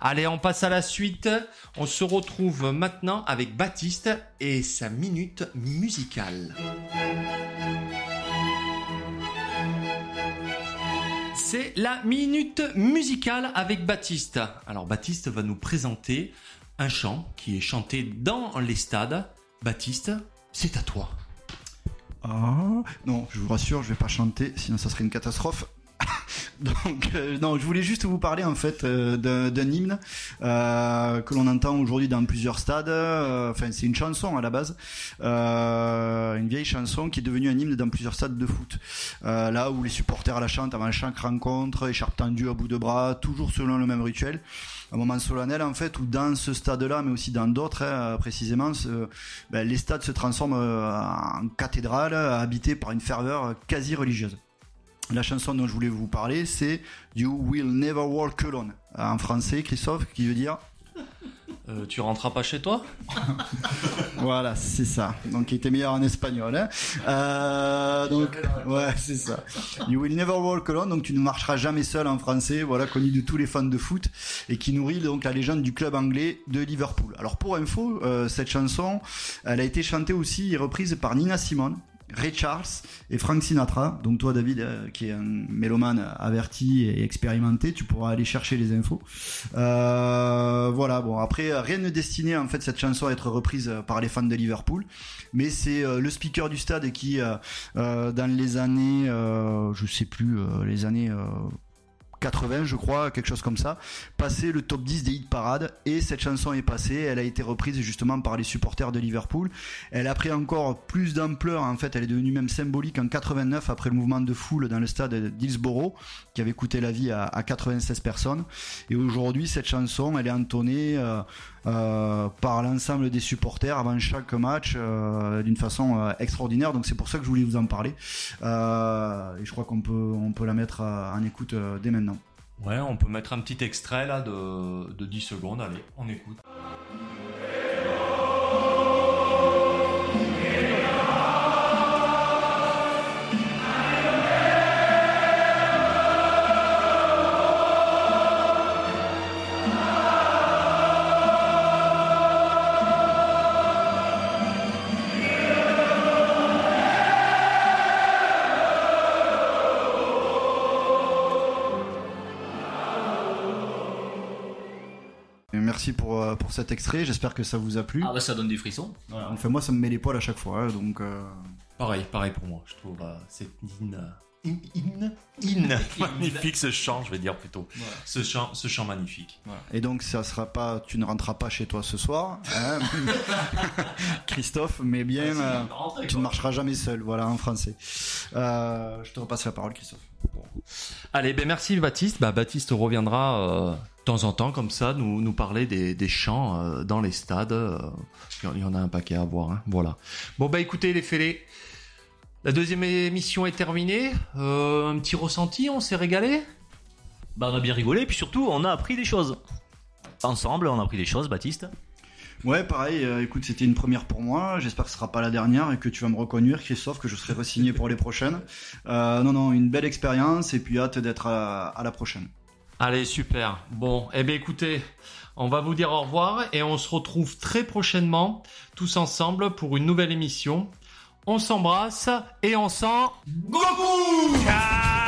Allez, on passe à la suite. On se retrouve maintenant avec Baptiste et sa minute musicale. C'est la minute musicale avec Baptiste. Alors Baptiste va nous présenter un chant qui est chanté dans les stades. Baptiste, c'est à toi. Ah, non, je vous rassure, je vais pas chanter, sinon ça serait une catastrophe. Donc, euh, non, je voulais juste vous parler en fait euh, d'un hymne euh, que l'on entend aujourd'hui dans plusieurs stades. Euh, Enfin, c'est une chanson à la base, euh, une vieille chanson qui est devenue un hymne dans plusieurs stades de foot. Euh, là où les supporters la chantent avant chaque rencontre, écharpe tendue à bout de bras, toujours selon le même rituel. Un moment solennel en fait où dans ce stade-là, mais aussi dans d'autres hein, précisément, ben, les stades se transforment en cathédrale habitée par une ferveur quasi religieuse. La chanson dont je voulais vous parler, c'est You Will Never Walk Alone. En français, Christophe, qui veut dire Euh, tu rentreras pas chez toi Voilà, c'est ça. Donc, il était meilleur en espagnol. Hein. Euh, donc, ouais, c'est ça. You will never walk alone. Donc, tu ne marcheras jamais seul en français. Voilà, connu de tous les fans de foot et qui nourrit donc la légende du club anglais de Liverpool. Alors, pour info, euh, cette chanson, elle a été chantée aussi et reprise par Nina Simone. Ray Charles et Frank Sinatra. Donc toi, David, euh, qui est un mélomane averti et expérimenté, tu pourras aller chercher les infos. Euh, voilà. Bon, après, rien ne destinait en fait cette chanson à être reprise par les fans de Liverpool, mais c'est euh, le speaker du stade qui, euh, euh, dans les années, euh, je sais plus, euh, les années. Euh, 80 je crois, quelque chose comme ça, passé le top 10 des hit parades. Et cette chanson est passée, elle a été reprise justement par les supporters de Liverpool. Elle a pris encore plus d'ampleur en fait, elle est devenue même symbolique en 89 après le mouvement de foule dans le stade d'Hillsborough qui avait coûté la vie à, à 96 personnes. Et aujourd'hui cette chanson elle est entonnée euh, euh, par l'ensemble des supporters avant chaque match euh, d'une façon euh, extraordinaire donc c'est pour ça que je voulais vous en parler et je crois qu'on peut, on peut la mettre en écoute dès maintenant. Ouais, on peut mettre un petit extrait là de, de 10 secondes. Allez, on écoute. Et merci pour, euh, pour cet extrait, j'espère que ça vous a plu. Ah bah ça donne des frissons. Voilà. Enfin moi ça me met les poils à chaque fois, hein, donc euh, Pareil, pareil pour moi. Je trouve euh, c'est hymne, hymne, hymne, hymne. magnifique ce chant, je vais dire plutôt. Ce chant, ce chant magnifique. et donc ça sera pas, tu ne rentreras pas chez toi ce soir, hein, Christophe, mais bien euh, tu ne marcheras jamais seul, voilà en français. Euh, je te repasse la parole Christophe. Allez, ben merci Baptiste. Bah, Baptiste reviendra euh, temps en temps comme ça, nous, nous parler des, des chants euh, dans les stades. euh, Il y en a un paquet à voir. Hein, voilà. Bon bah écoutez les fêlés, la deuxième émission est terminée. Euh, un petit ressenti, on s'est régalé? Bah on a bien rigolé, puis surtout on a appris des choses. Ensemble, on a appris des choses, Baptiste. Ouais, pareil, euh, écoute, c'était une première pour moi, j'espère que ce sera pas la dernière et que tu vas me reconduire Christophe, que je serai re-signé pour les prochaines. Euh, non, non, une belle expérience et puis hâte d'être à, à la prochaine. Allez, super. Bon, eh bien écoutez, on va vous dire au revoir et on se retrouve très prochainement, tous ensemble, pour une nouvelle émission. On s'embrasse et on s'en... Ciao